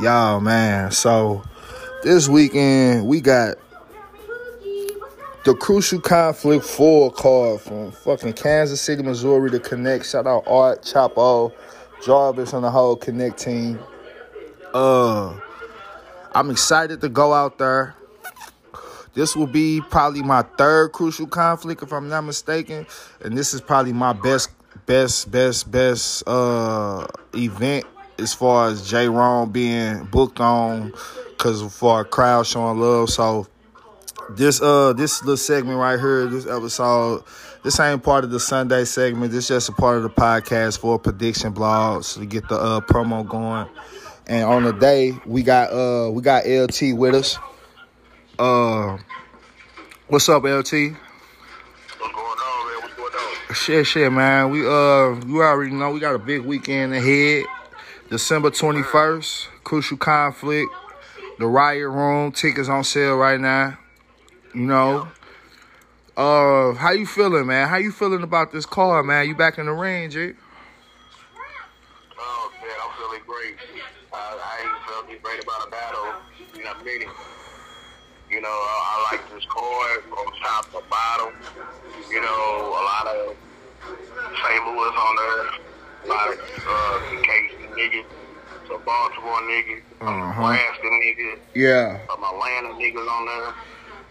Y'all, man. So this weekend we got the Crucial Conflict 4 card from fucking Kansas City, Missouri to connect. Shout out Art, Chapo, Jarvis, and the whole Connect team. Uh, I'm excited to go out there. This will be probably my third Crucial Conflict, if I'm not mistaken. And this is probably my best, best, best, best uh event as far as J. Ron being booked on because for a crowd showing love. So this uh this little segment right here, this episode, this ain't part of the Sunday segment. This just a part of the podcast for prediction blogs to get the uh promo going. And on the day we got uh we got LT with us. Uh what's up LT? What's going on, man? What's going on? Shit, shit, man. We uh, you already know we got a big weekend ahead. December twenty first, crucial conflict. The riot room tickets on sale right now. You know. Uh, how you feeling, man? How you feeling about this car, man? You back in the ring, G? Oh, man, I'm feeling great. I ain't great about a battle. You know, I, like this from top to bottom. You know, a lot of St. Louis on there, of uh, niggas, some Baltimore niggas, some Uh-huh. Nebraska niggas, Yeah. some Atlanta niggas on there.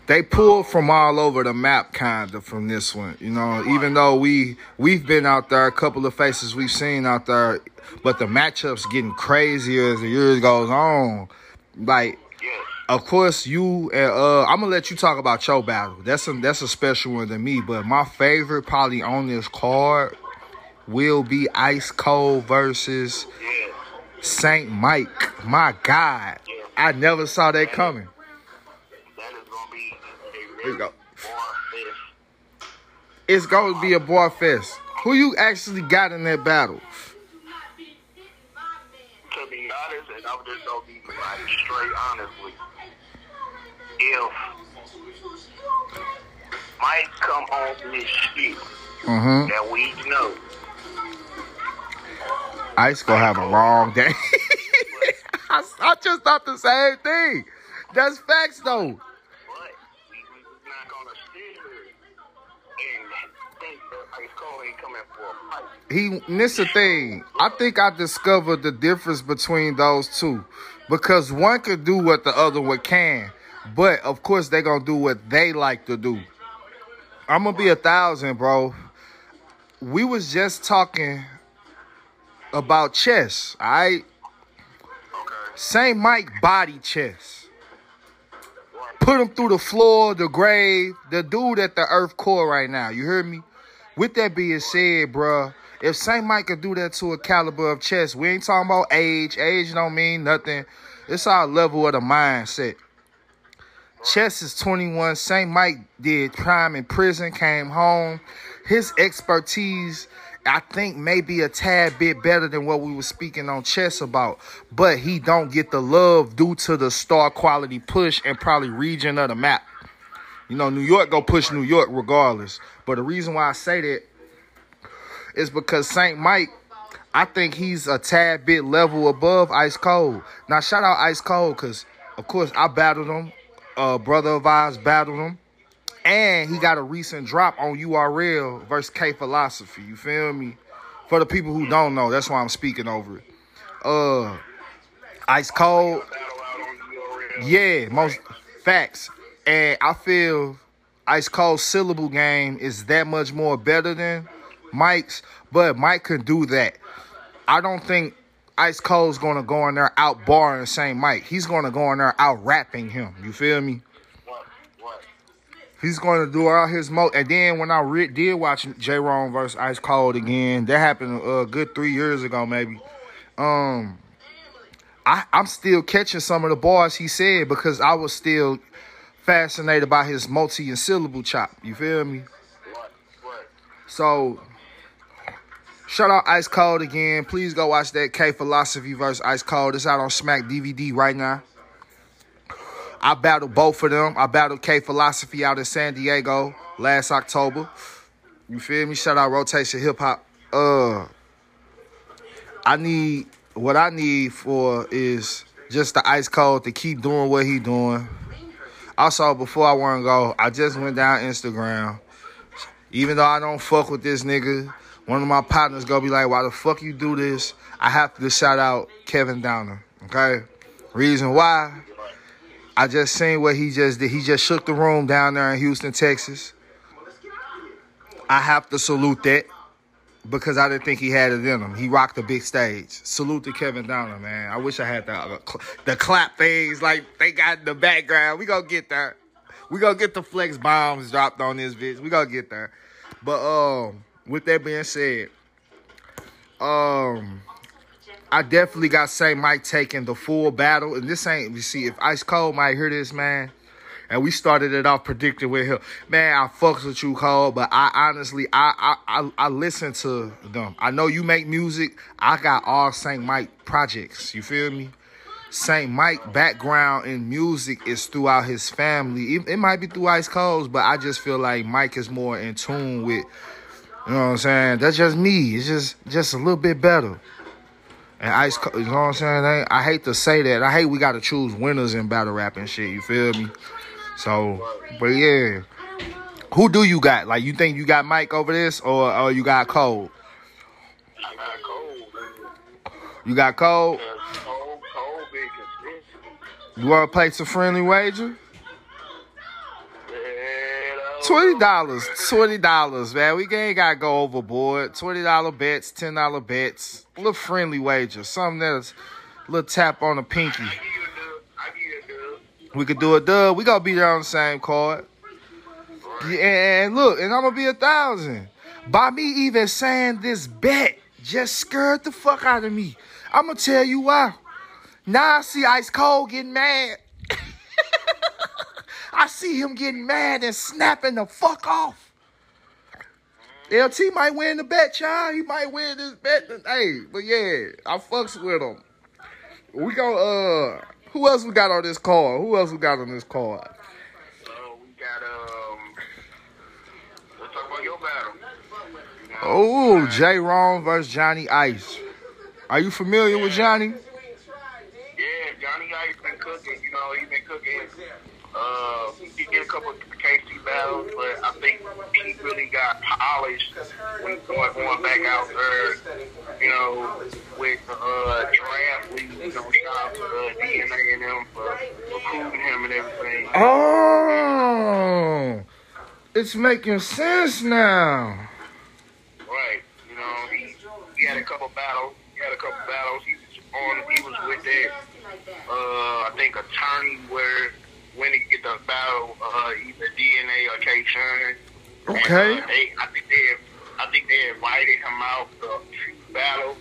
They pulled from all over the map, kinda, from this one. You know, even though we we've been out there, a couple of faces we've seen out there, but the matchups getting crazier as the years goes on. Like, Yes. of course, you and uh, I'm gonna let you talk about your battle. That's a that's a special one to me. But my favorite, probably on this card, will be Ice Cold versus Saint Mike. My God, I never saw that coming. That is going to be Here go. It's gonna be a boy fest. Who you actually got in that battle? to be honest, and I'm just gonna be like straight honest with you. If Mike come on this shit Mm-hmm. that we know, Ice gonna have a long day. I, I just thought the same thing. That's facts though. but we, we not gonna sit here and think that Ice Cole ain't coming for a. He this the thing. I think I discovered the difference between those two. Because one could do what the other one can. But of course they gonna do what they like to do. I'm gonna be a thousand, bro. We was just talking about chess, alright? Okay. Saint Mike body chess. Put him through the floor, the grave, the dude at the earth core right now. You hear me? With that being said, bruh, if Saint Mike could do that to a caliber of chess, we ain't talking about age. Age don't mean nothing. It's our level of the mindset. Chess is 21. St. Mike did crime in prison, came home. His expertise, I think, maybe a tad bit better than what we were speaking on chess about. But he don't get the love due to the star quality push and probably region of the map. You know, New York go push New York regardless. But the reason why I say that is because St. Mike, I think he's a tad bit level above Ice Cold. Now, shout out Ice Cold because, of course, I battled him. Uh, brother of ours battled him. And he got a recent drop on URL versus K Philosophy. You feel me? For the people who don't know, that's why I'm speaking over it. Uh, Ice Cold, yeah, most facts. And I feel Ice Cold's syllable game is that much more better than Mike's, but Mike can do that. I don't think Ice Cold's gonna go in there out barring Saint Mike. He's gonna go in there out rapping him. You feel me? He's going to do all his mo. And then when I re- did watch J. Ron versus Ice Cold again, that happened a good three years ago, maybe. Um, I I'm still catching some of the bars he said because I was still fascinated by his multi and syllable chop. You feel me? So, shout out Ice Cold again. Please go watch that K Philosophy versus Ice Cold. It's out on Smack DVD right now. I battled both of them. I battled K Philosophy out in San Diego last October. You feel me? Shout out Rotation Hip Hop. Uh, I need what I need for is just the ice cold to keep doing what he doing. Also, before I want to go, I just went down Instagram. Even though I don't fuck with this nigga, one of my partners gonna be like, "Why the fuck you do this?" I have to shout out Kevin Downer. Okay, reason why. I just seen what he just did. He just shook the room down there in Houston, Texas. I have to salute that because I didn't think he had it in him. He rocked the big stage. Salute to Kevin Downer, man. I wish I had the the clap things like they got in the background. We gonna get there. We gonna get the flex bombs dropped on this bitch. We gonna get there. But um, with that being said, um, I definitely got Saint Mike taking the full battle, and this ain't. You see, if Ice Cold might hear this, man, and we started it off predicting with him. Man, I fucks with you, Cole, but I honestly, I, I, I, I listen to them. I know you make music. I got all Saint Mike projects. You feel me? Saint Mike background in music is throughout his family. It, it might be through Ice Cold, but I just feel like Mike is more in tune with. You know what I'm saying? That's just me. It's just just a little bit better. And Ice, you know what I'm saying? I, I hate to say that. I hate we got to choose winners in battle rap and shit. You feel me? So, but yeah, who do you got? Like, you think you got Mike over this, or or you got Cole? I got cold. You got Cole. You want to play some friendly wager? Twenty dollars, twenty dollars, man. We ain't gotta go overboard. Twenty dollar bets, ten dollar bets, a little friendly wager, something that's a little tap on the pinky. We could do a dub. We gonna be there on the same card. Yeah, and look, and I'm gonna be a thousand. By me even saying this bet just scared the fuck out of me. I'm gonna tell you why. Now I see Ice Cold getting mad. I see him getting mad and snapping the fuck off. LT might win the bet, child. He might win this bet. Hey, but yeah, I fucks with him. We go. Uh, who else we got on this card? Who else we got on this card? So we got um. Let's talk about your battle. You know, Oh, J. Ron versus Johnny Ice. Are you familiar with Johnny? Yeah, Johnny Ice been cooking. You know, he been cooking. Uh, he did a couple of KC battles, but I think he really got polished when going, going back out there. You know, with uh, draft league. You know, to uh, DNA and them for recruiting him and everything. Oh, it's making sense now. Right. You know, he, he had a couple battles. He had a couple battles. He was on. He was with that. Uh, I think attorney where when he get the battle, uh, either DNA or K. Shine. Okay. And, uh, they, I think they, I think they invited him out to battle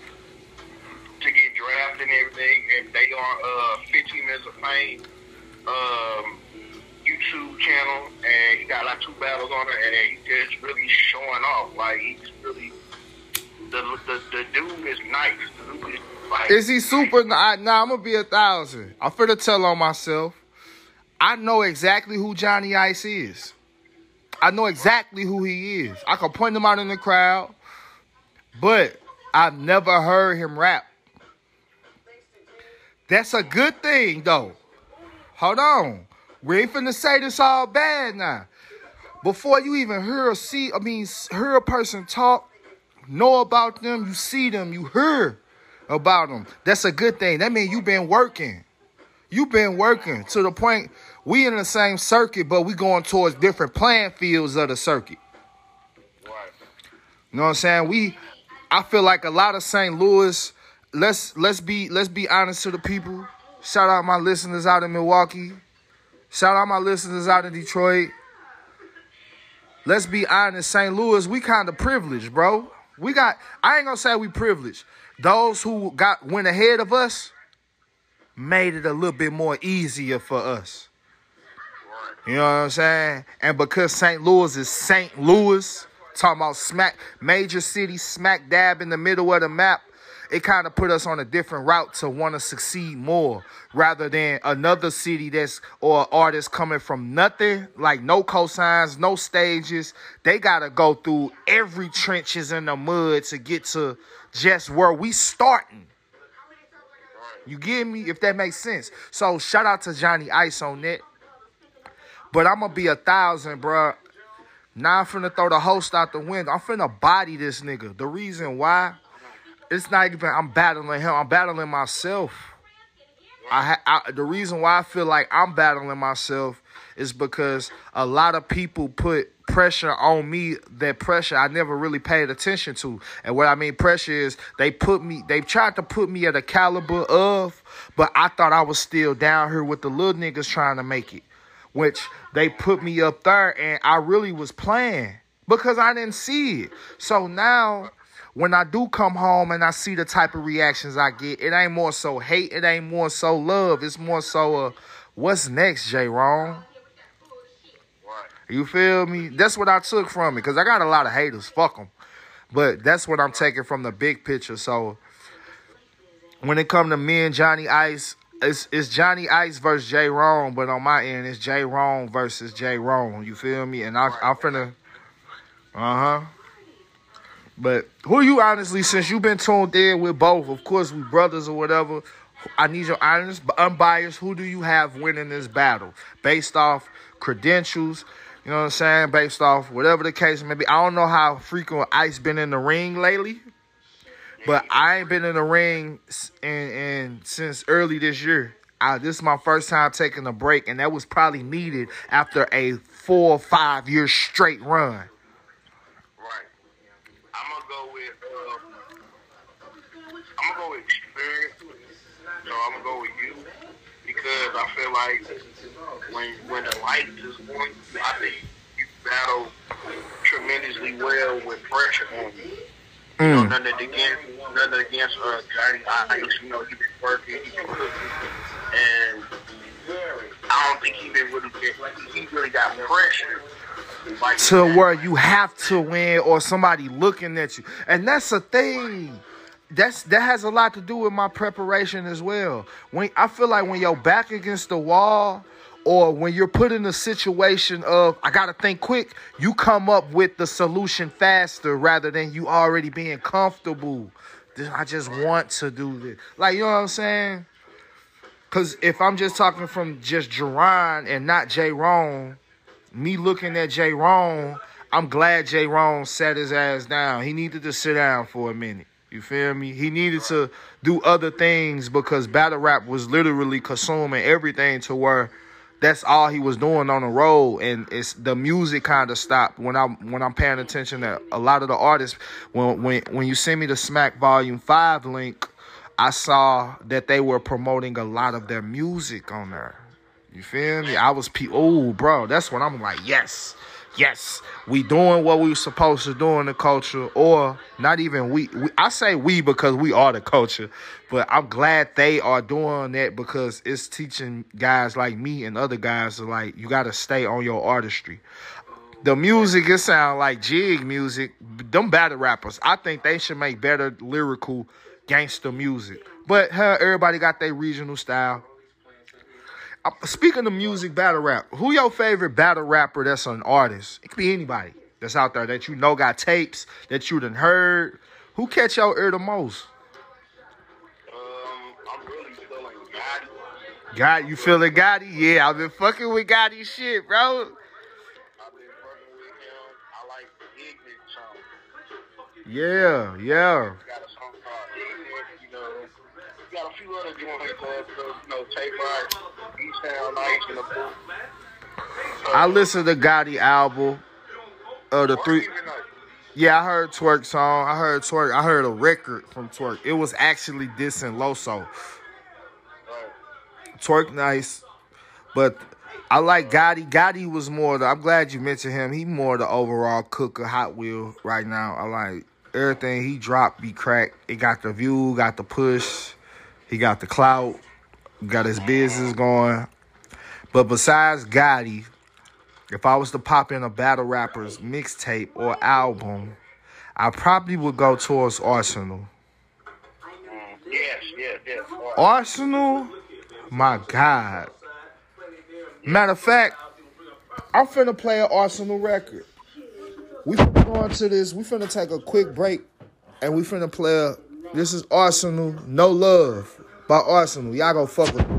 to get drafted and everything. And they on uh, 15 minutes of fame. Um, YouTube channel, and he got like two battles on it, and he's just really showing off. Like he's really the the, the dude is nice. The dude is, like, Is he super? Nah, nah, I'm gonna be a thousand. I'm finna tell on myself. I know exactly who Johnny Ice is. I know exactly who he is. I can point him out in the crowd, but I've never heard him rap. That's a good thing, though. Hold on. We ain't finna say this all bad now. Before you even hear or see, I mean, hear a person talk, know about them, you see them, you hear about them. That's a good thing. That means you've been working. You've been working to the point we in the same circuit, but we going towards different playing fields of the circuit. You know what I'm saying? We I feel like a lot of St. Louis, let's let's be let's be honest to the people. Shout out my listeners out in Milwaukee. Shout out my listeners out in Detroit. Let's be honest, St. Louis, we kind of privileged, bro. We got I ain't gonna say we privileged. Those who got went ahead of us made it a little bit more easier for us. You know what I'm saying? And because St. Louis is St. Louis, talking about smack major city smack dab in the middle of the map, it kind of put us on a different route to want to succeed more rather than another city that's or artist coming from nothing, like no cosigns, no stages. They gotta go through every trenches in the mud to get to just where we starting. You get me? If that makes sense. So shout out to Johnny Ice on that. But I'm gonna be a thousand, bro. Now I'm finna throw the host out the window. I'm finna body this nigga. The reason why, it's not even I'm battling him. I'm battling myself. I, I the reason why I feel like I'm battling myself is because a lot of people put pressure on me that pressure I never really paid attention to. And what I mean pressure is they put me they tried to put me at a caliber of, but I thought I was still down here with the little niggas trying to make it. Which they put me up there and I really was playing because I didn't see it. So now when I do come home and I see the type of reactions I get, it ain't more so hate, it ain't more so love. It's more so uh what's next, J Ron? You feel me? That's what I took from it because I got a lot of haters. Fuck them. But that's what I'm taking from the big picture. So when it come to me and Johnny Ice, it's it's Johnny Ice versus J. Ron, but on my end, it's J. Ron versus J. Ron. You feel me? And I, I'm finna, uh huh. But who you honestly, since you've been tuned in with both, of course we brothers or whatever. I need your honest, but unbiased. Who do you have winning this battle based off credentials? You know what I'm saying? Based off whatever the case may be. I don't know how frequent Ice been in the ring lately, but I ain't been in the ring and, in since early this year. I, this is my first time taking a break, and that was probably needed after a four or five year straight run. Right. I'm gonna go with. Uh, I'm gonna go with experience. So I'm gonna go with you because I feel like when when the light is on, I think you battle tremendously well with pressure on you. You know, Mm. nothing against nothing against uh Johnny Ice. You know, he been working, he been cooking, and I don't think he been really been, he really got pressure. Like to that. where you have to win or somebody looking at you. And that's the thing. That's that has a lot to do with my preparation as well. When I feel like when you're back against the wall or when you're put in a situation of I gotta think quick, you come up with the solution faster rather than you already being comfortable. I just want to do this. Like you know what I'm saying? Cause if I'm just talking from just Jerron and not J. Ron, me looking at J. Ron, I'm glad J. Ron sat his ass down. He needed to sit down for a minute. You feel me? He needed to do other things because battle rap was literally consuming everything to where that's all he was doing on the road and it's the music kind of stopped when I'm when I'm paying attention to a lot of the artists when when when you send me the Smack Volume 5 link I saw that they were promoting a lot of their music on there. You feel me? I was pe oh bro, that's when I'm like, yes, yes, we doing what we supposed to do in the culture, or not even we, we. I say we because we are the culture, but I'm glad they are doing that because it's teaching guys like me and other guys to like you got to stay on your artistry. The music, it sound like jig music. Them battle rappers, I think they should make better lyrical gangster music. But huh, everybody got their regional style. Speaking of music, battle rap, who your favorite battle rapper that's an artist? It could be anybody that's out there that you know got tapes that you done heard. Who catch your ear the most? Um, I'm really Gotti. God, you feeling Gotti? Yeah, I've been fucking with Gotti shit, bro. I've been got a few other joints, uh, you know, Tape He Sound Nice in the book. I listened to Gotti album. Uh, the three. Yeah, I heard Twerk song. I heard Twerk. I heard a record from Twerk. It was actually dissing Loso. Twerk nice, but I like Gotti. Gotti was more. The, I'm glad you mentioned him. He more the overall cook of Hot Wheel right now. I like everything he dropped. Be cracked. It got the view, got the push. He got the clout. Got his business going. But besides Gotti, if I was to pop in a battle rappers mixtape or album, I probably would go towards Arsenal. yes, yes, yes. Arsenal, my God. Matter of fact, I'm finna play an Arsenal record. We finna go into this. We finna take a quick break, and we finna play. A, this is Arsenal, No Love by Arsenal. Y'all go fuck with.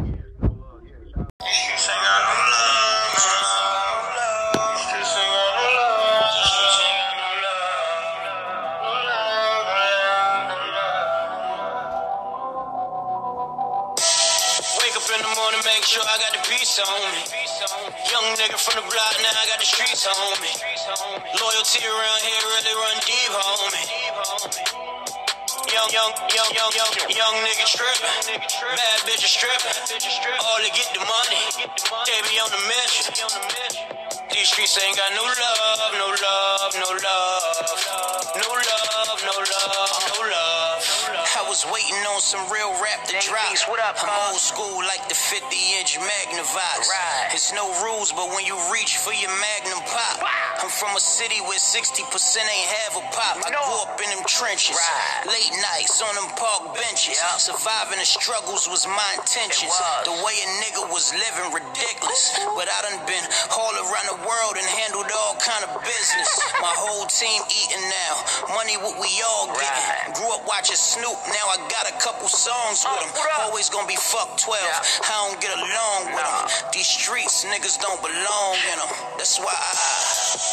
Some real rap to drop. What up, I'm old school like the 50 inch Magnavox. Right. It's no rules, but when you reach for your Magnum pop, I'm from a city where 60% ain't have a pop. I grew up in them trenches. Right. Late nights on them park benches. Yep. Surviving the struggles was my intentions. The way a nigga was living ridiculous. But I done been all around the world and handled all kind of business. my whole team eating now. Money what we all getting. Right. Grew up watching Snoop now I got a couple songs with them. Always gonna be fuck 12. Yeah. I don't get along with them. These streets, niggas don't belong in them. That's why I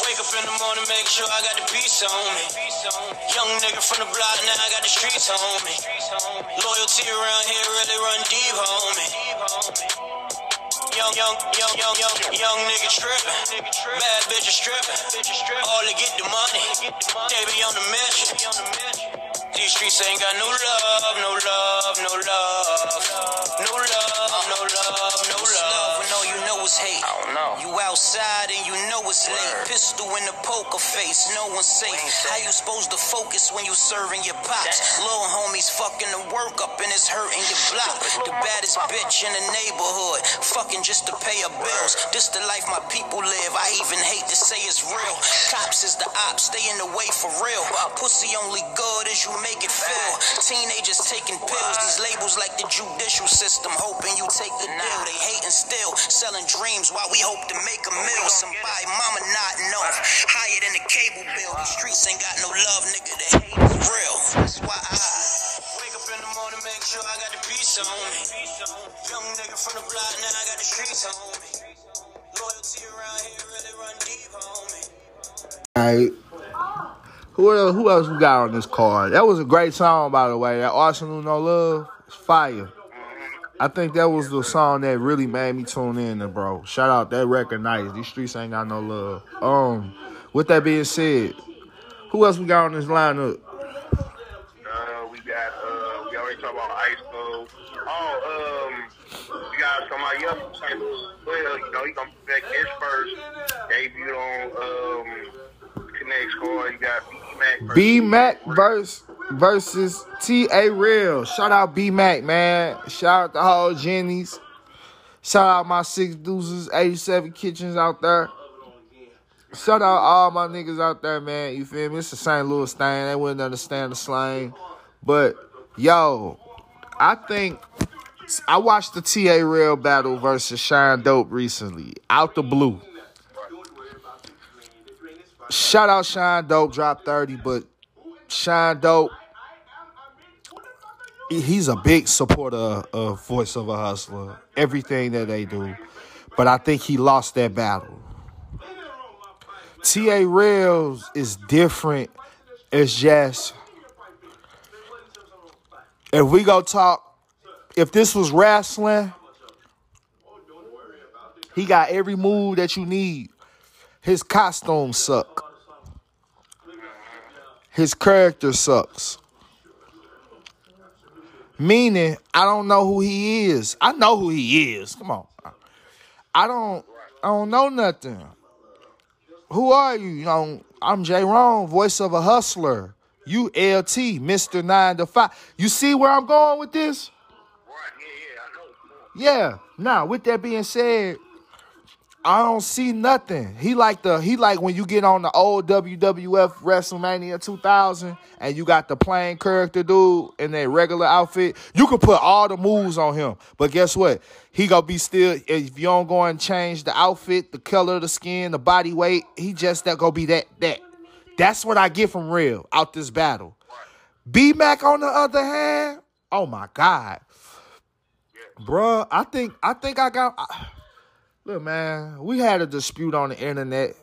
wake up in the morning, make sure I got the peace on me. Young nigga from the block, now I got the streets on me. Loyalty around here really run deep, homie. Young, young, young, young, young, young nigga trippin'. Bad bitches trippin'. All to get the money. They be on the mission. These streets ain't got no love, no love, no love. No love, no love, no love. When all you know is hate. I don't know. You outside and you know it's late. Pistol in the poker face, no one's safe. How you supposed to focus when you serving your pops? Little homies fucking the work up and it's hurting your block. The baddest bitch in the neighborhood, fucking just to pay her bills. This the life my people live. I even hate to say it's real. Cops is the ops, stay in the way for real. Pussy only good as you make it feel. Teenagers taking pills, these labels like the judicial system, hoping you take the deal. They hating still, selling dreams while we hope to make a meal. Somebody mama nodding off, higher than the cable bill. The streets ain't got no love, nigga. The hate is real. That's why I wake up in the morning, make sure I got the peace on me. Young nigga from the block, now I got the streets on me. Loyalty around here really run deep. All right. Who else, who else we got on this card? That was a great song, by the way. That Arsenal No Love is fire. I think that was the song that really made me tune in, bro. Shout out that record, nice. These streets ain't got no love. Um, with that being said, who else we got on this lineup? Uh, we got uh, we already talked about Ice. Oh, um, we got somebody else. Well, you know, he gonna back his first debut on um Connect score. You got B Mac versus versus T A Real. Shout out B Mac, man. Shout out the whole Jennies. Shout out my six deuces, 87 kitchens out there. Shout out all my niggas out there, man. You feel me? It's the St. Louis thing. They wouldn't understand the slang. But yo, I think I watched the TA Real battle versus Shine Dope recently. Out the blue. Shout out Shine Dope, drop 30, but Shine Dope, he's a big supporter of Voice of a Hustler, everything that they do. But I think he lost that battle. TA Rails is different. It's just if we go talk, if this was wrestling, he got every move that you need. His costume suck. His character sucks. Meaning, I don't know who he is. I know who he is. Come on. I don't I don't know nothing. Who are you? You know, I'm J Ron, voice of a hustler. You LT, Mr. 9 to 5. You see where I'm going with this? Yeah. Now, with that being said, I don't see nothing. He like the he like when you get on the old WWF WrestleMania 2000 and you got the plain character dude in that regular outfit. You can put all the moves on him, but guess what? He gonna be still if you don't go and change the outfit, the color of the skin, the body weight. He just that gonna be that that. That's what I get from real out this battle. B Mac on the other hand, oh my god. Bruh, I think I think I got. I, look, man, we had a dispute on the internet.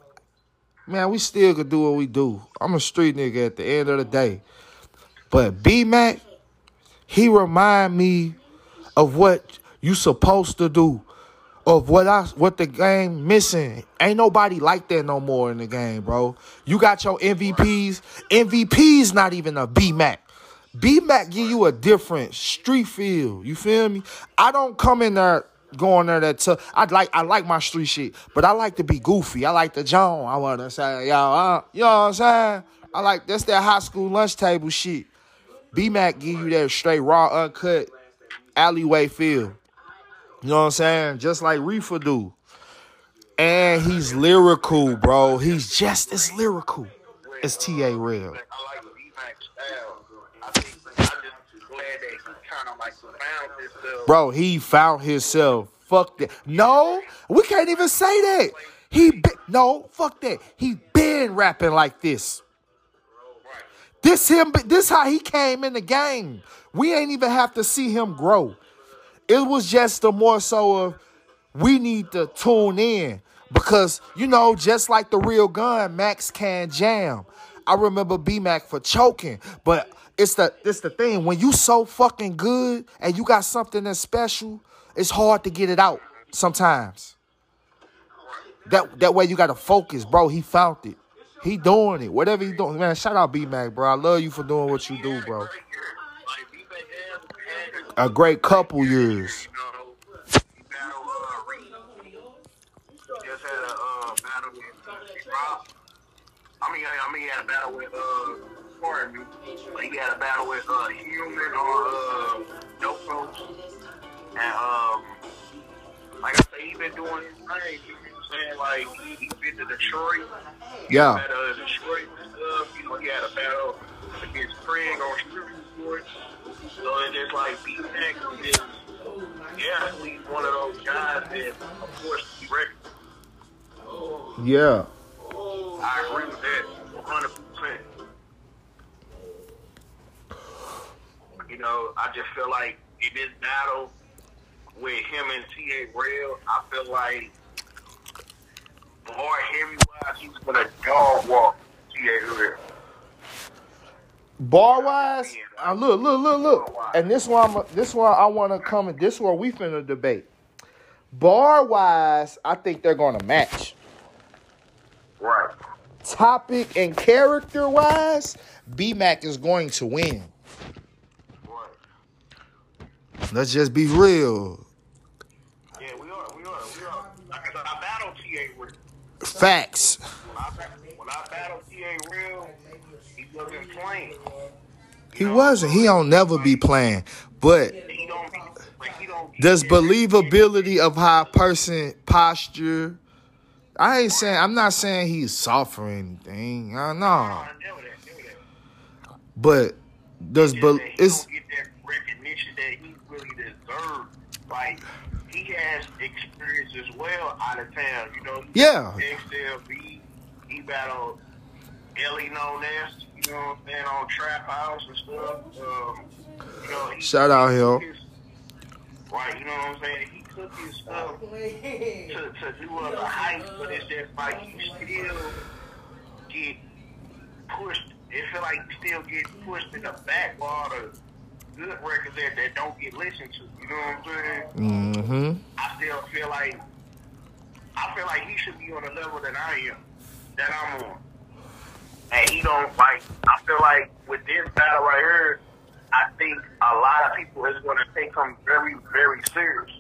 Man, we still could do what we do. I'm a street nigga at the end of the day. But B Mac, he remind me of what you supposed to do. Of what I what the game missing. Ain't nobody like that no more in the game, bro. You got your MVPs. MVP's not even a B Mac. B Mac give you a different street feel. You feel me? I don't come in there going there that. I like I like my street shit, but I like to be goofy. I like the John. I wanna say, y'all, uh, you know what I'm saying? I like that's that high school lunch table shit. B Mac give you that straight raw, uncut alleyway feel. You know what I'm saying? Just like Reefer do. And he's lyrical, bro. He's just as lyrical as T.A. Real. Bro, he found himself. Fuck that. No, we can't even say that. He be- no, fuck that. He been rapping like this. This him. This how he came in the game. We ain't even have to see him grow. It was just the more so of we need to tune in because you know, just like the real gun, Max can jam. I remember B Mac for choking, but it's the it's the thing when you so fucking good and you got something that's special, it's hard to get it out sometimes. That that way you gotta focus, bro. He found it. He doing it. Whatever he doing, man. Shout out B Mac, bro. I love you for doing what you do, bro. A great couple years. Uh, uh. I mean, I mean, he had a battle with uh, But he had a battle with uh, Human on uh, Dope Folks. And um, like I say, he's been doing his thing. You know what I'm saying? Like he, he been to Detroit. Yeah. Had uh, Detroit and stuff. You know, he had a battle against Craig on Street Sports. So it's just like B Mac is yeah, he's one of those guys that, of course, he record. Yeah. I agree with that 100%. You know, I just feel like in this battle with him and T.A. Rail, I feel like more heavy wise, he's going to dog walk T.A. Rail. Bar wise, uh, look, look, look, look, and this one, this one I want to come. and This one we finna debate. Bar wise, I think they're gonna match. Right. Topic and character wise, B Mac is going to win. Let's just be real. Yeah, we are. We are. We are. Like I said, I battled T.A. Rail. Facts. When I, when I battled T.A. Real, he wasn't playing. He wasn't. He don't never be playing. But He don't be, like, he don't get does believability of how a person posture? I ain't saying. I'm not saying he's soft or anything. I know. Know. But does be, it's that recognition that he really. Like, he has experience as well out of town. You know, Yeah. XLB, he battled Ellie No Nest, you know what I'm saying, on Trap House and stuff. Um, you know, he, Shout out he him. his- Right, you know what I'm saying? He took his stuff to, to do other heights, but it's just like you still get pushed. It feel like you still get pushed in the back with all the good records that, that don't get listened to. You know what I'm saying? mm-hmm. I still feel like I feel like he should be on the level that I am, that I'm on. And he don't like. I feel like with this battle right here, I think a lot of people is going to take him very, very serious.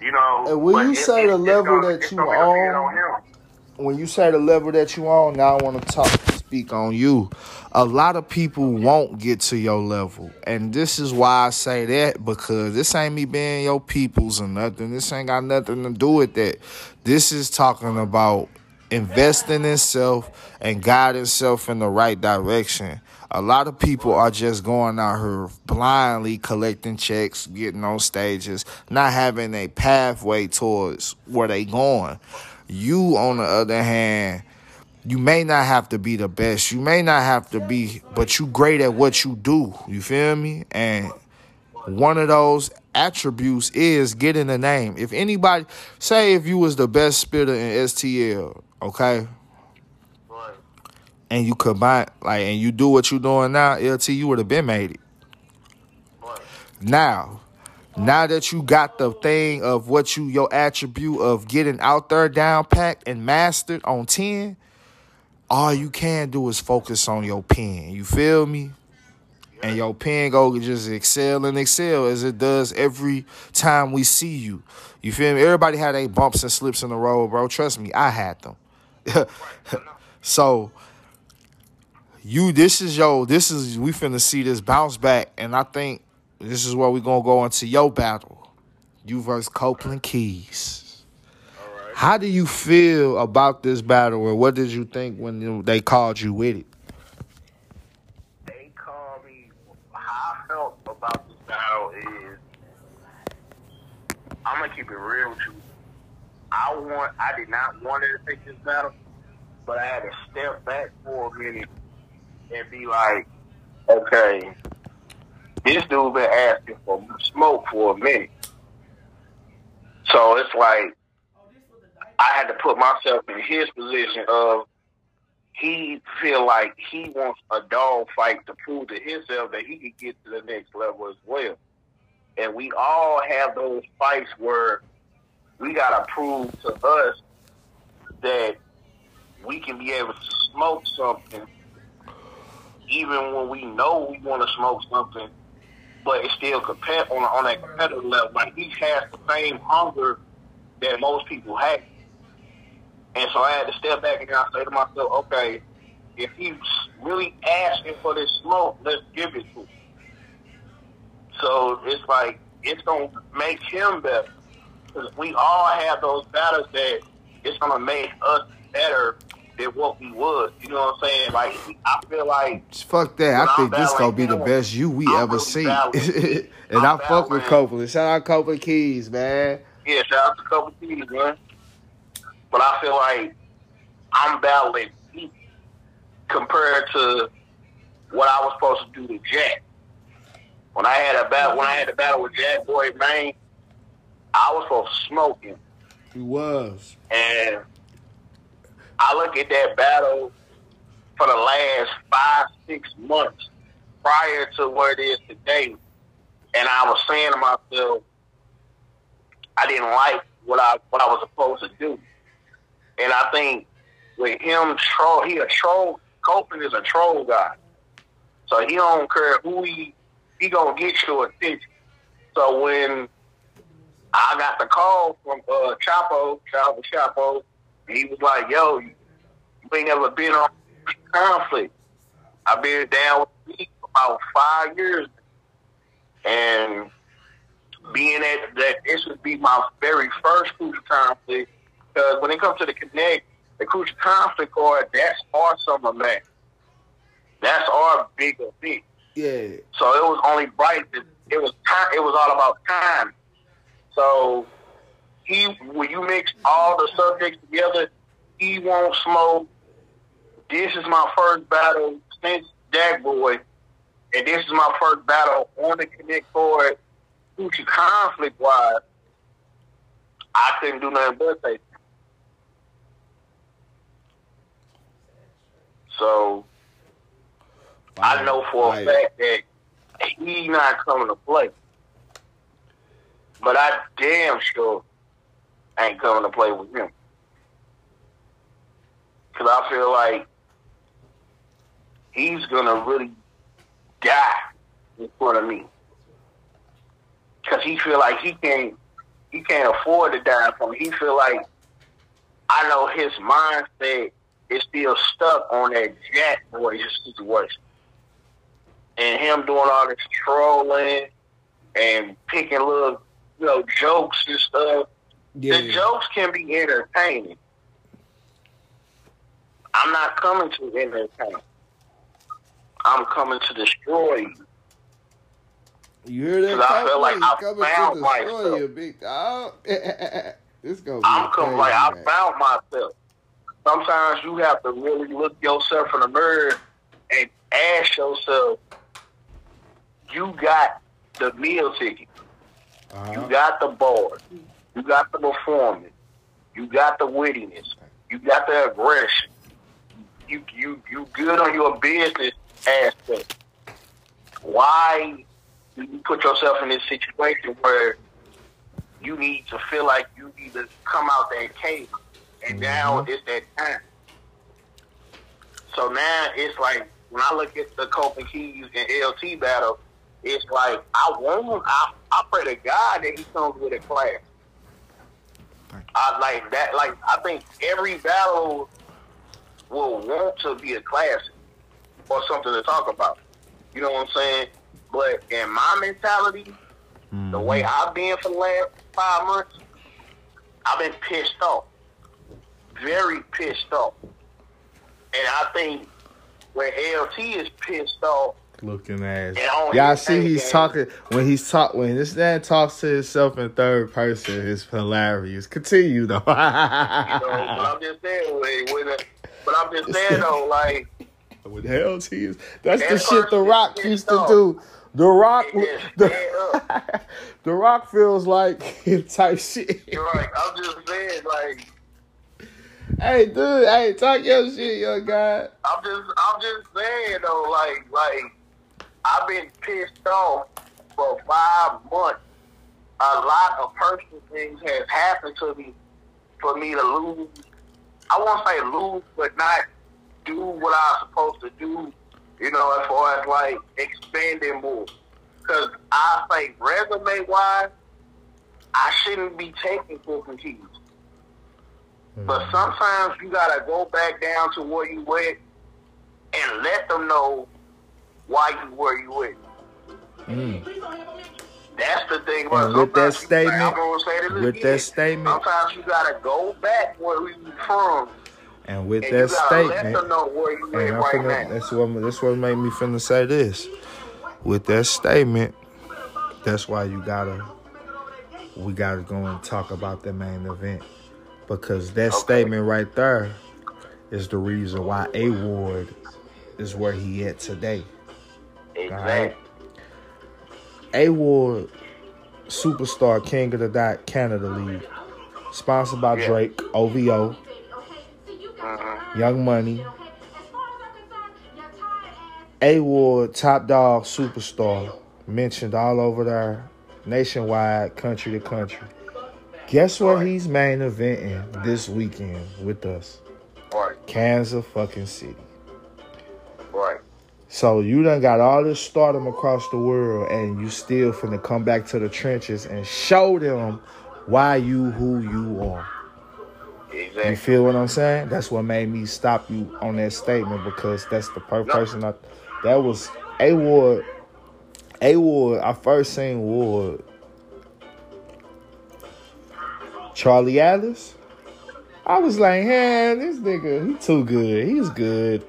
You know. And when you it- say it- the it's level gonna- that you gonna be a bit on- when you say the level that you on, now I want to talk speak on you. A lot of people won't get to your level. And this is why I say that because this ain't me being your peoples or nothing. This ain't got nothing to do with that. This is talking about investing in self and guiding self in the right direction. A lot of people are just going out here blindly collecting checks, getting on stages, not having a pathway towards where they going. You, on the other hand, you may not have to be the best. You may not have to be, but you great at what you do. You feel me? And one of those attributes is getting a name. If anybody say if you was the best spitter in STL, okay, and you combine like and you do what you doing now, LT, you would have been made it. Now, now that you got the thing of what you your attribute of getting out there down packed and mastered on 10, all you can do is focus on your pen. You feel me? And your pen go just excel and excel as it does every time we see you. You feel me? Everybody had a bumps and slips in the road, bro. Trust me, I had them. so you this is yo, this is we finna see this bounce back, and I think this is where we gonna go into your battle. You versus Copeland Keys. How do you feel about this battle, or what did you think when they called you with it? They call me. How I felt about this battle is, I'm gonna keep it real with you. I want. I did not want to take this battle, but I had to step back for a minute and be like, okay, this dude been asking for smoke for a minute. So it's like I had to put myself in his position of he feel like he wants a dog fight to prove to himself that he could get to the next level as well. And we all have those fights where we gotta prove to us that we can be able to smoke something even when we know we want to smoke something, but it's still compet on on that competitive level. Like he has the same hunger that most people have. And so I had to step back and I say to myself, okay, if he's really asking for this smoke, let's give it to him. So it's like it's gonna make him better. Because we all have those battles that it's gonna make us better than what we was. You know what I'm saying? Like I feel like Fuck that. I I'm think this gonna be the best you we I'm ever really seen. and I'm I fuck with Copeland. Shout out Copeland Keys, man. Yeah, shout out to Copeland Keys, man. But I feel like I'm battling deep compared to what I was supposed to do to Jack. When I had a battle, when I had a battle with Jack Boy Main, I was supposed to smoke him, He was. and I look at that battle for the last five, six months prior to where it is today, and I was saying to myself, I didn't like what I what I was supposed to do. And I think with him troll he a troll Copeland is a troll guy. So he don't care who he he gonna get your attention. So when I got the call from uh Chapo, Chapo Chapo, he was like, Yo, you ain't never been on conflict. I've been down with me for about five years and being that that this would be my very first crucial conflict. Because when it comes to the connect, the crucial conflict card, that's our summer match. That's our big event. Yeah. So it was only right. It was time. It was all about time. So he, when you mix all the subjects together, he won't smoke. This is my first battle since Jack Boy, and this is my first battle on the Connect board. Future conflict wise, I couldn't do nothing but say. So I know for a Fire. fact that he's not coming to play. But I damn sure ain't coming to play with him. Because I feel like he's going to really die in front of me. Because he feel like he can't, he can't afford to die from me. He feel like I know his mindset is still stuck on that Jack Boy situation and him doing all this trolling and picking little, you know, jokes and stuff. The jokes can be entertaining. I'm not coming to entertain. I'm coming to destroy you. You hear that? 'Cause I feel like I found myself. you, big dog. this gonna be I'm coming like I found myself. Sometimes you have to really look yourself in the mirror and ask yourself, you got the meal ticket. Uh-huh. You got the board, You got the performance. You got the wittiness. You got the aggression. You you you good on your business aspect. Why do you put yourself in this situation where you need to feel like you need to come out that cave? And now it's that time. So now it's like when I look at the Copeland Keys and LT battle, it's like I want I I pray to God that he comes with a class. I like that like I think every battle will want to be a classic or something to talk about. You know what I'm saying? But in my mentality, the way mm-hmm. I've been for the last five months, I've been pissed off. Very pissed off. And I think when LT is pissed off, looking ass. And on Y'all see he's game. talking when he's talk when this man talks to himself in third person. It's hilarious. Continue though. you know, but I'm just saying, with, with a, but I'm just saying though, like, With hell tears. That's the shit The Rock used to do. The Rock, the, the Rock feels like him type shit. you're right. I'm just saying, like, Hey, dude, hey, talk your shit, young guy. I'm just, I'm just saying though, like, like, I've been pissed off for five months. A lot of personal things has happened to me for me to lose. I won't say lose, but not do what I was supposed to do. You know, as far as like expanding more. Because I say resume wise, I shouldn't be taking for full keys. But sometimes you gotta go back down to where you went and let them know why you where you went. Mm. That's the thing about with that you- statement- say with again. that statement- sometimes you gotta go back where we from And with and that you gotta let statement, them know where you And right finna, now. that's what that's what made me finna say this. With that statement, that's why you gotta we gotta go and talk about the main event. Because that Okay. statement right there is the reason why A Ward is where he at today. Exactly. A Ward Superstar King of the Dot Canada League. Sponsored by Yeah. Drake, OVO, Mhm. Young Money, A Ward, Top Dog, Superstar, mentioned all over there, nationwide, country to country. Guess where he's main eventing this weekend with us? Right. Kansas fucking City. Right. So you done got all this stardom across the world, and you still finna come back to the trenches and show them why you who you are. You feel what I'm saying? That's what made me stop you on that statement because that's the per- No. person I. That was A Ward. A Ward. I first seen Ward. Charlie Atlas. I was like, man, this nigga, he too good. He's good,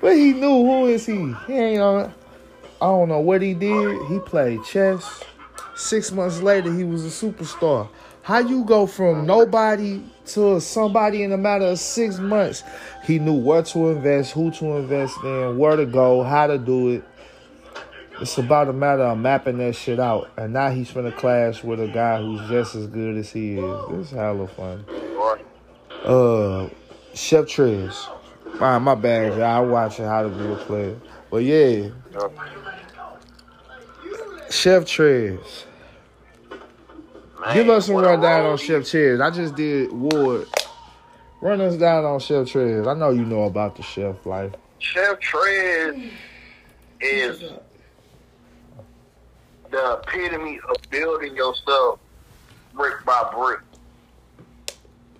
but he knew who is he. He ain't on. I don't know what he did. He played chess. Six months later, he was a superstar. How you go from nobody to somebody in a matter of six months? He knew where to invest, who to invest in, where to go, how to do it. It's about a matter of mapping that shit out. And now he's finna clash with a guy who's just as good as he is. This is hella fun. Uh, Chef Trez. My, my bad, y'all. I watch how to be a player. But yeah. Chef Trez. Give us some rundown on Chef Trez. I just did Ward. Run us down on Chef Trez. I know you know about the chef life. Chef Trez is the epitome of building yourself brick by brick.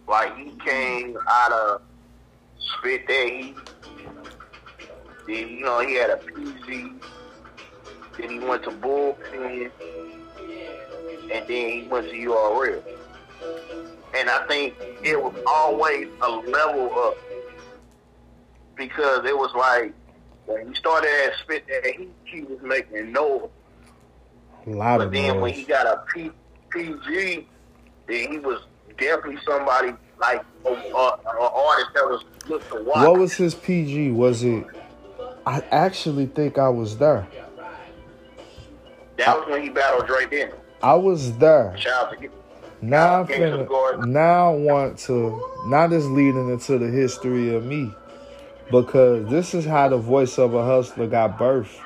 Like he came out of Spit That Heat then, you know, he had a PZ, then he went to bullpen, and then he went to URL. And I think it was always a level up because it was like when he started at Spit That Heat, he was making no A lot but of then when he got a P, PG, then he was definitely somebody like a, a, a artist that was looked to watch. What was his PG? Was it? I actually think I was there. That was when he battled Dre Dennis. I was there. Shout out to Now I'm King finna, now I want to now this leading into the history of me. Because this is how the voice of a hustler got birthed.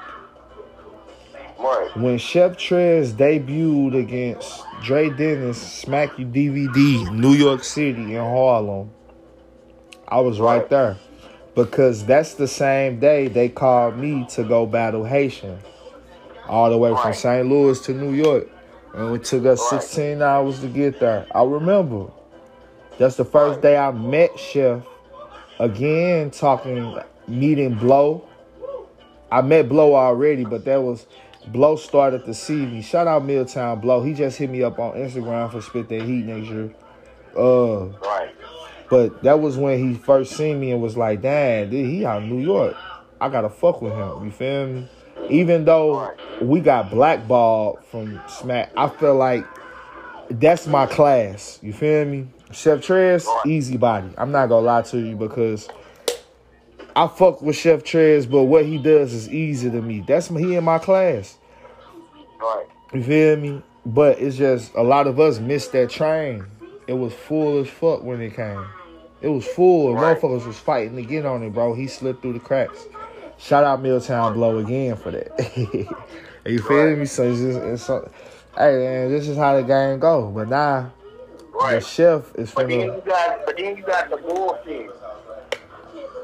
Right. When Chef Trez debuted against Dre Dennis, Smack You DVD, New York City in Harlem, I was right Right. there. Because that's the same day they called me to go battle Haitian. All the way from St. Louis to New York. And it took us Right. 16 hours to get there. I remember. That's the first Right. day I met Chef. Again, talking, meeting Blow. I met Blow already, but that was Blow started to see me. Shout out Milltown Blow. He just hit me up on Instagram for Spit That Heat next year. Uh, Right. but that was when he first seen me and was like, "Dad, dude, he out in New York. I gotta fuck with him." You feel me? Even though we got blackballed from Smack, I feel like that's my class. You feel me? Chef Trez, easy body. I'm not gonna lie to you because I fuck with Chef Trez, but what he does is easy to me. That's he in my class. Right. You feel me? But it's just a lot of us missed that train. It was full as fuck when it came. It was full. Right. Motherfuckers was fighting to get on it, bro. He slipped through the cracks. Shout out Milltown Blow again for that. Are you feel Right. me? So it's just it's so, hey man, this is how the game go. But now the Right. chef is But then you got, but then you got the bullshit.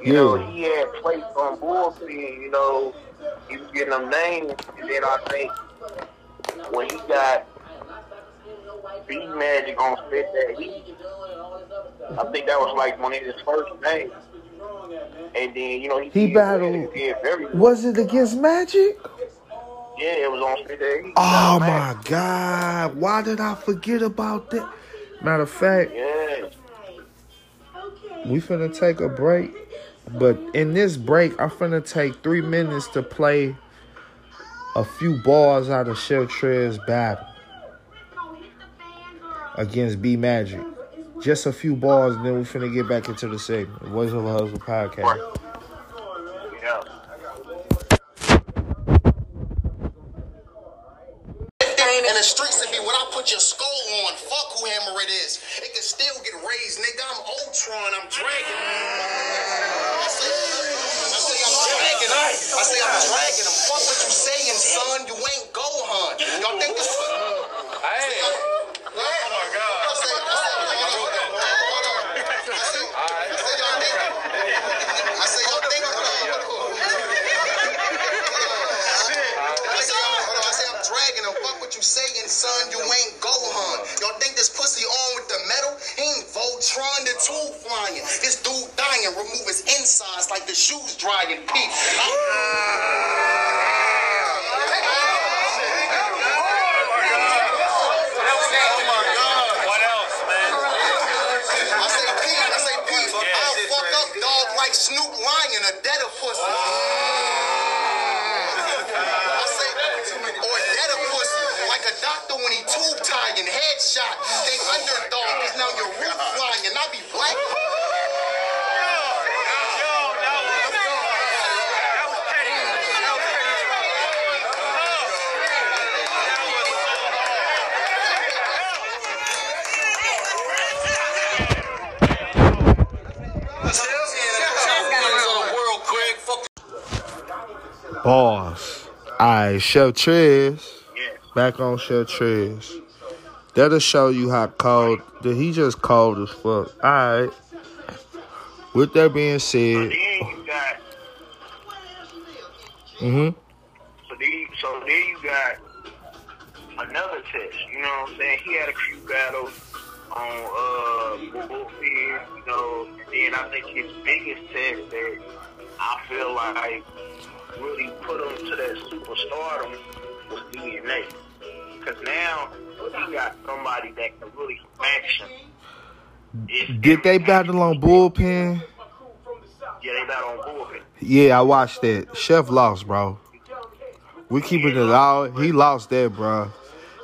You know, he had placed on bullshit. You know, he was getting them names, and then I think when he got B Magic on Spit That Heat, I think that was like one of his first names. And then you know he, He battled- He did very well. Was it against Magic? Yeah, it was on Spit That Heat. Oh my god. Why did I forget about that? Matter of fact, Yeah. We finna take a break, but in this break, I'm finna take three minutes to play a few bars out of Chef Trez battle against B Magic. Just a few bars, and then we finna get back into the segment. Voice of a Hustle podcast. In the streets, it be when I put your skull on. Fuck who Hammer it is. It can still get raised, nigga. I'm Ultron. I'm dragging. I say, I'm dragging. I say I'm dragging him. Fuck what you saying, son. You ain't Gohan. Y'all think this? Hey. Oh my God. I say, I say, hold on, hold on, hold on. I say, I say, y'all think? I say, y'all think? Hold on, hold on. I say, hold on, I say I'm dragging him. Fuck what you saying, son. You ain't Gohan. Y'all think this pussy on with the metal? He ain't Voltron, the tool flying. This dude dying, remove his insides like the shoes drying. Peace. What else, man? I say peace, like Snoop Lion, a dead of pussy. I say, or dead of pussy, like a doctor when he tube tying, headshot. They underdog, cause now your roof flying, and I be black. Yo, that was, that was petty. That was petty. World, Craig, fuck Bars. Alright, Chef Trez. Back on Chef Trez. That'll show you how cold. That he just cold as fuck. Alright. With that being said, mm-hmm. So then, you, so then you got another test. You know what I'm saying? He had a few battles on uh Bullfield, you know, and then I think his biggest test that I feel like really put him to that superstardom was DNA. Because now he got somebody that can really smash him. Did they battle on bullpen? Yeah, they battle on bullpen. Yeah, I watched that. Chef lost, bro. We keeping it all. He lost that, bro.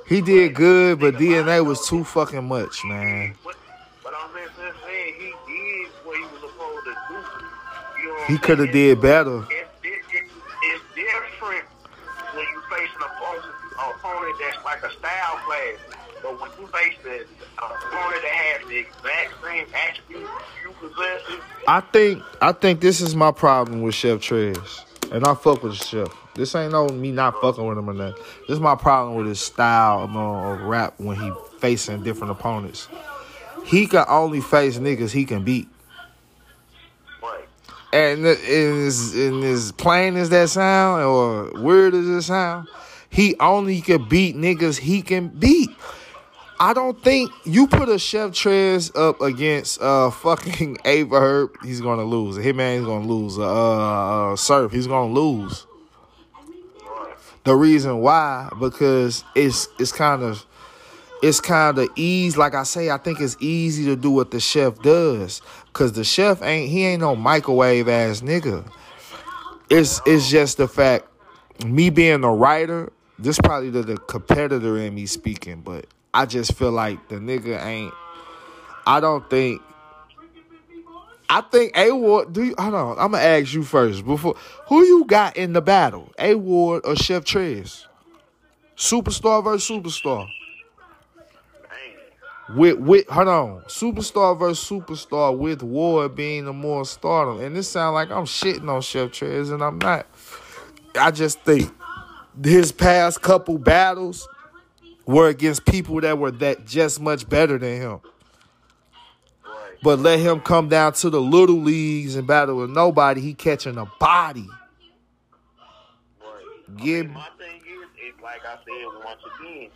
He did good, but DNA was too fucking much, man. But, but I'm just just saying he did what he was supposed to do. You know what He could have did better. Like a style class. But when you face the opponent that has the exact same attributes you possess, I think I think this is my problem with Chef Trez. And I fuck with the chef. This ain't no me not fucking with him or nothing. This is my problem with his style of, rap when he facing different opponents. He can only face niggas he can beat. And in as, in as plain as that sound or weird as it sound, he only can beat niggas he can beat. I don't think you put a Chef Trez up against uh fucking Ava Herb, he's gonna lose. Hitman, he's gonna lose. Uh, uh Surf, he's gonna lose. The reason why, because it's it's kind of it's kind of easy. Like I say, I think it's easy to do what the chef does, cause the chef ain't he ain't no microwave ass nigga. It's it's just the fact, me being a writer, this probably the, the competitor in me speaking, but I just feel like the nigga ain't. I don't think. I think A Ward. Do you? Hold on. I'm gonna ask you first before. Who you got in the battle? A Ward or Chef Trez? Superstar versus superstar. With with hold on, superstar versus superstar with Ward being the more stardom, and this sound like I'm shitting on Chef Trez, and I'm not. I just think his past couple battles were against people that were that just much better than him. But let him come down to the little leagues and battle with nobody. He catching a body. Give My thing is, it's like I said once again,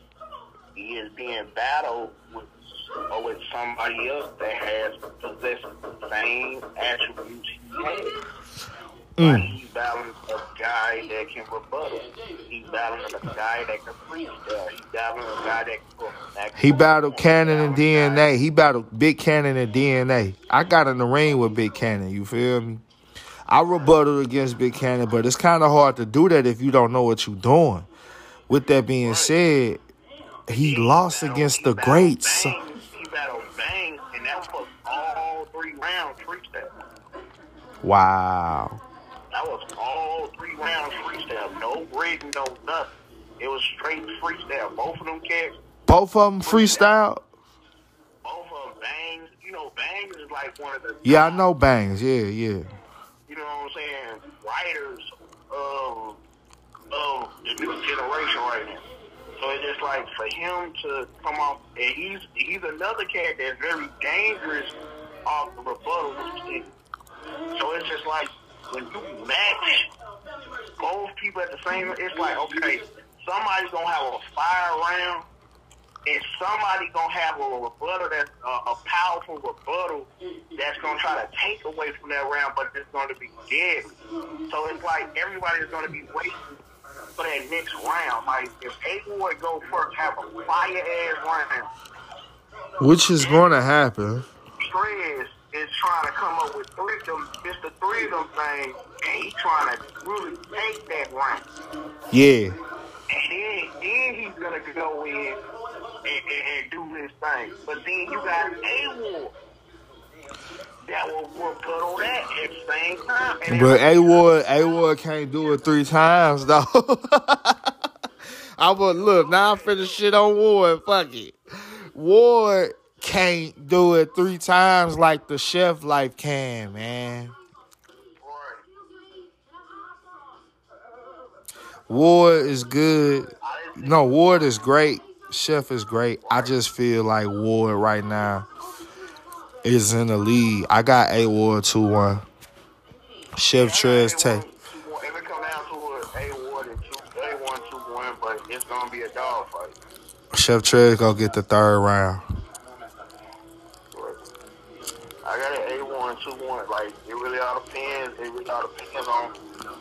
he is being battled with or with somebody else that has possessing the same attributes he has. Mm. Like he's battling a guy that can rebuttal. He's battling a guy that can freestyle. He's battling a guy that can. That He battled Cannon and He's battling a guy- DNA. He battled Big Cannon and DNA. I got in the ring with Big Cannon. You feel me? I rebutted against Big Cannon, but it's kind of hard to do that if you don't know what you're doing. With that being said, he lost battled- against the greats. Bang, He battled Bang, and that was all three rounds freestyle. Wow. That was rounds freestyle. No breathing, no nothing. It was straight freestyle. Both of them cats, Both of them freestyle. both of them bangs. You know, bangs is like one of the Yeah, I know bangs. Yeah, yeah. you know what I'm saying, writers of of the new generation right now. So it's just like for him to come off, and he's he's another cat that's very dangerous off the rebuttal. So it's just like when you match both people at the same, it's like okay, somebody's gonna have a fire round. And somebody's gonna have a rebuttal that's uh, a powerful rebuttal that's gonna try to take away from that round, but it's gonna be deadly. So it's like everybody's gonna be waiting for that next round. Like if A Ward go first, have a fire ass round. Which is going to happen. Trez is trying to come up with three of them, just the three of them things, and he's trying to really take that round. Yeah. And then, then he's gonna go in and, and, and do his thing. But then you got A Ward that will rebuttal that at the same time. And But A Ward, A can't do it three times though. I would look now. I'm finna shit on Ward. Fuck it. Ward can't do it three times like the chef life can, man. Ward is good. No, Ward is great. Chef is great. I just feel like Ward right now is in the lead. I got A Ward 2 1. Chef Trez take. Gonna. Chef Trez go get the third round. I got an A one, two, one. Like it really all depends. It really all depends on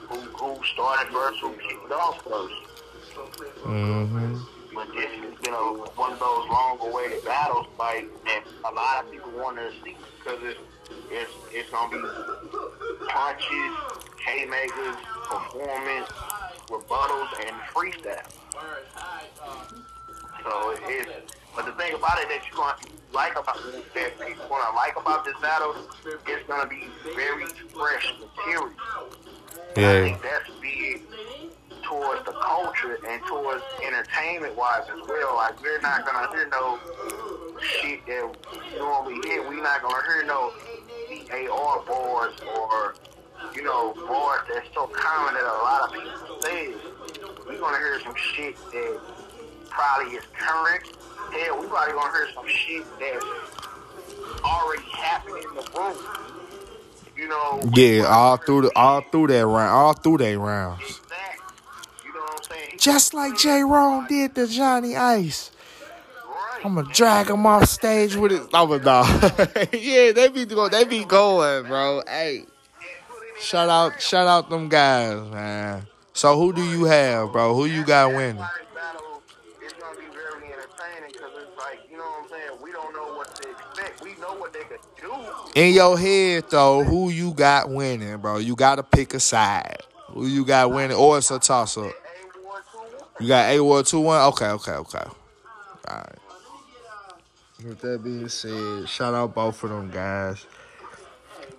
who who started first, who kicked off first. Mm-hmm. But this has been a, one of those long awaited battles, like that a lot of people want to see because it's it's it's gonna be punches, haymakers, performance, rebuttals, and freestyle. So it is. But the thing about it that you're gonna like about that people gonna like about this battle, it's gonna be very fresh material. I think that's big. towards the culture and towards entertainment wise as well. Like we're not gonna hear no shit that normally hit. We're not gonna hear no AR boards or you know boards that's so common that a lot of people say. We're gonna hear some shit that probably is current. Hell, we probably gonna hear some shit that's already happened in the room. You know. Yeah, all through the all through that round, all through they rounds. Exactly. You know what I'm saying? Just like J. Ron did to Johnny Ice. I'm gonna drag him off stage with his. I'm a dog. yeah, they be going. They be going, bro. Hey, shout out, shout out them guys, man. So who do you have, bro? Who you got winning? Everybody's battle is gonna be very entertaining because it's like, you know what I'm saying? We don't know what to expect. We know what they could do. In your head, though, who you got winning, bro? You gotta pick a side. Who you got winning, or it's a toss up. You got A Ward 2 1? Okay, okay, okay. Alright. With that being said, shout out both of them guys.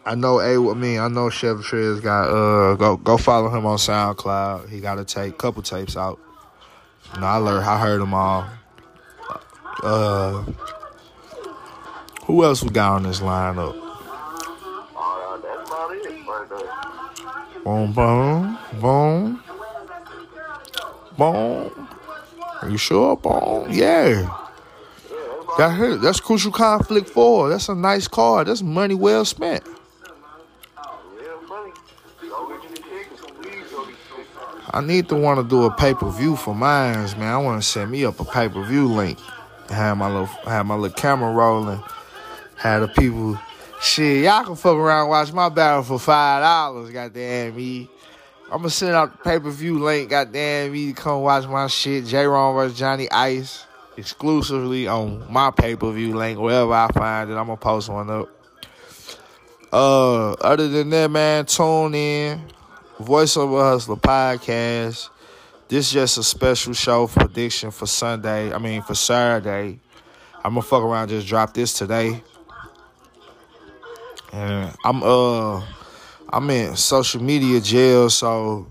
I know A I mean, I know Chef Trez got uh go go follow him on SoundCloud. He got a tape couple tapes out. You know, I learned I heard them all. Uh who else we got on this lineup? Boom boom boom. Boom. Are you sure? Boom. Yeah. Hurt. That's Crucial Conflict 4. That's a nice card. That's money well spent. I need to want to do a pay per view for mines, man. I want to set me up a pay per view link. Have my little, have my little camera rolling. Have the people, shit, y'all can fuck around watch my battle for five dollars. Goddamn me. I'm gonna send out the pay per view link. Goddamn me, come watch my shit. J. Ron vs Johnny Ice exclusively on my pay per view link. Wherever I find it, I'm gonna post one up. Uh, other than that, man, tune in. Voiceover Hustler podcast. This just a special show prediction for Sunday. I mean for Saturday. I'm gonna fuck around just drop this today. And I'm uh I'm in social media jail, so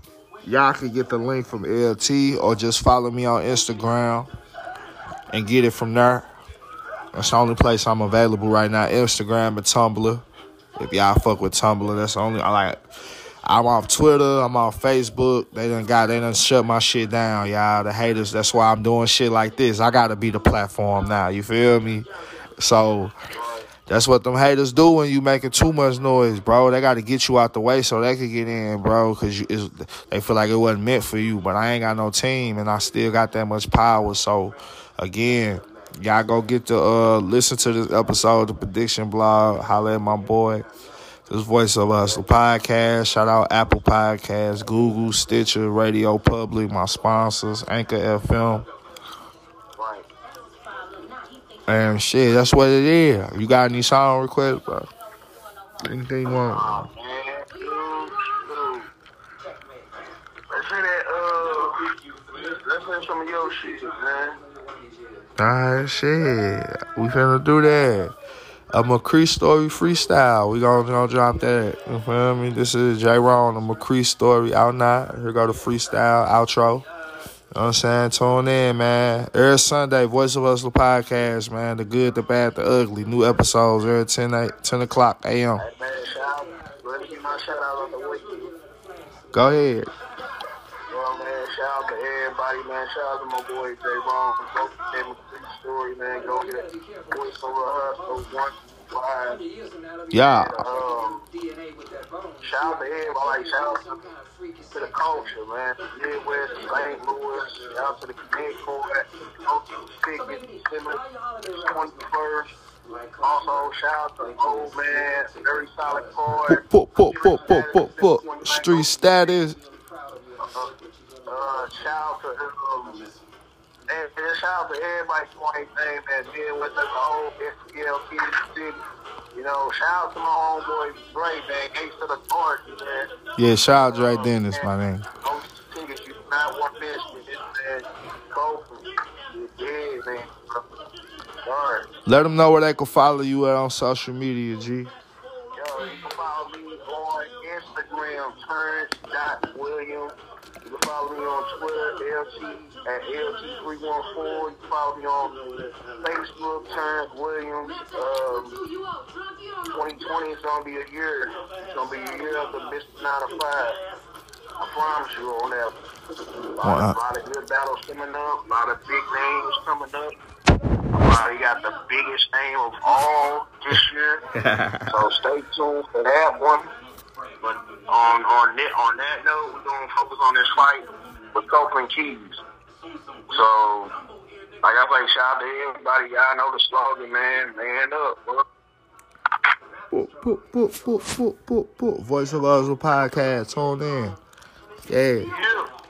y'all can get the link from LT or just follow me on Instagram and get it from there. That's the only place I'm available right now. Instagram and Tumblr. If y'all fuck with Tumblr, that's the only I like. I'm off Twitter. I'm off Facebook. They done got they done shut my shit down, y'all. The haters. That's why I'm doing shit like this. I gotta be the platform now. You feel me? So that's what them haters do when you making too much noise, bro. They got to get you out the way so they can get in, bro, because they feel like it wasn't meant for you. But I ain't got no team, and I still got that much power. So, again, y'all go get to uh listen to this episode, of the prediction blog. Holla at my boy. This Voice of Hustle podcast. Shout out Apple Podcasts, Google, Stitcher, Radio Public, my sponsors, Anchor FM. And shit, that's what it is. You got any song requests, bro? Anything you want? Man. Alright, shit. We finna do that. A McCree story freestyle. We gonna, gonna drop that. You feel me? This is J Ron, a McCree story out now. Here go the freestyle outro. You know what I'm saying? Tune in, man. Every Sunday, Voice of Hustler podcast, man. The good, the bad, the ugly. New episodes every 10, 8, 10 o'clock a.m. Hey, man, shout out. Let me get my shout out on the way. Go ahead. Well, man, shout out to everybody, man. Shout out to my boy J. Ron Go Get Him a Story, man. Go get. Voice over hustle, one, five. Yeah. Uh, Um, shout out to everybody. Like, shout out to, to the culture, man. Midwest, St. Louis. Shout out to the Connect Court. Okie Stick, December 21st. Also, shout out to the old man. Very solid card. Put, put, put, put, put, put, put. Street status. Uh, shout out to um, and, and shout out to everybody doing anything that did with us, the whole STL City. You know, shout out to my homeboy Bray, man. Ace of the North, man. Yeah, shout out Dre Dennis, my name. Go oh, tickets. You not want this. This man, go. You did, man. Alright. Let them know where they can follow you at on social media, G. Yo, you can follow me on Instagram, Turns.William. Follow me on Twitter, LT at LT314. You can follow me on Facebook, Terrence Williams. Um, 2020 is gonna be a year. It's gonna be a year of the Mr. 9 to 5. I promise you on that. A lot, a lot of good battles coming up, a lot of big names coming up. Uh, he got the biggest name of all this year. so stay tuned for that one. But on on that on that note, we're gonna focus on this fight with Copeland Keys. So like I say, shout out to everybody. Y'all know the slogan, man. Man up, bro. Boop, boop, boop, boop, boop, boop, boop. Voice of Ozil podcast. Tune in. Yeah. Yeah.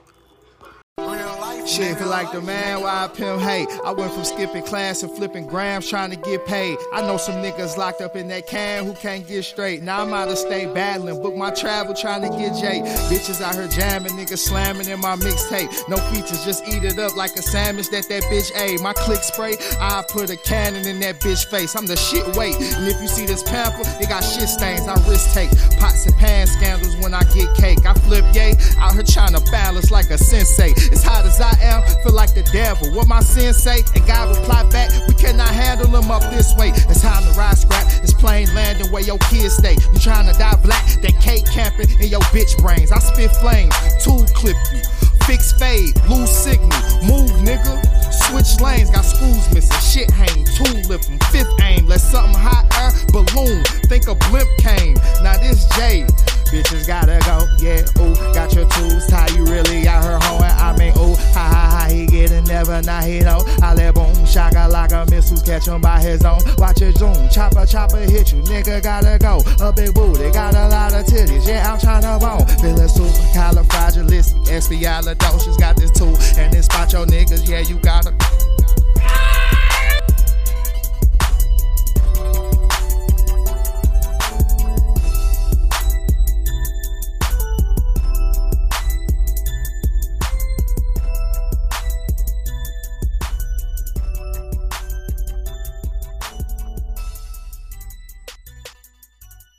Shit, feel like the man why I pimp hate. I went from skipping class and flipping grams trying to get paid. I know some niggas locked up in that can who can't get straight. Now I'm out of state battling, book my travel trying to get J. Bitches out here jamming, niggas slamming in my mixtape. No features, just eat it up like a sandwich that that bitch ate. My click spray, I put a cannon in that bitch face. I'm the shit weight. And if you see this pamper, it got shit stains. I risk take pots and pan scandals when I get cake. I flip yay out here trying to balance like a sensei. As hot as I am, feel like the devil. What my sins say, and God reply back, we cannot handle them up this way. It's time to ride scrap. It's plain landing where your kids stay. You trying to die black? That cake camping in your bitch brains. I spit flames, tool clip you. Fix fade, lose signal, move nigga. Switch lanes, got screws missing, shit hang, tool lift fifth aim, let something hot air balloon. Think a blimp came, now this J. Bitches gotta go, yeah, ooh, got your tools, tie you really got her hoeing. I mean, ooh, ha ha ha, he getting never, now he know. Oh. I let boom, shaka like a missiles, catch him by his own. Watch it zoom, chopper, chopper hit you, nigga gotta go. A big booty, got a lot of titties, yeah, I'm tryna bone. Feeling super califragilistic, espialidocious, got this tool, and this spot your niggas, yeah, you gotta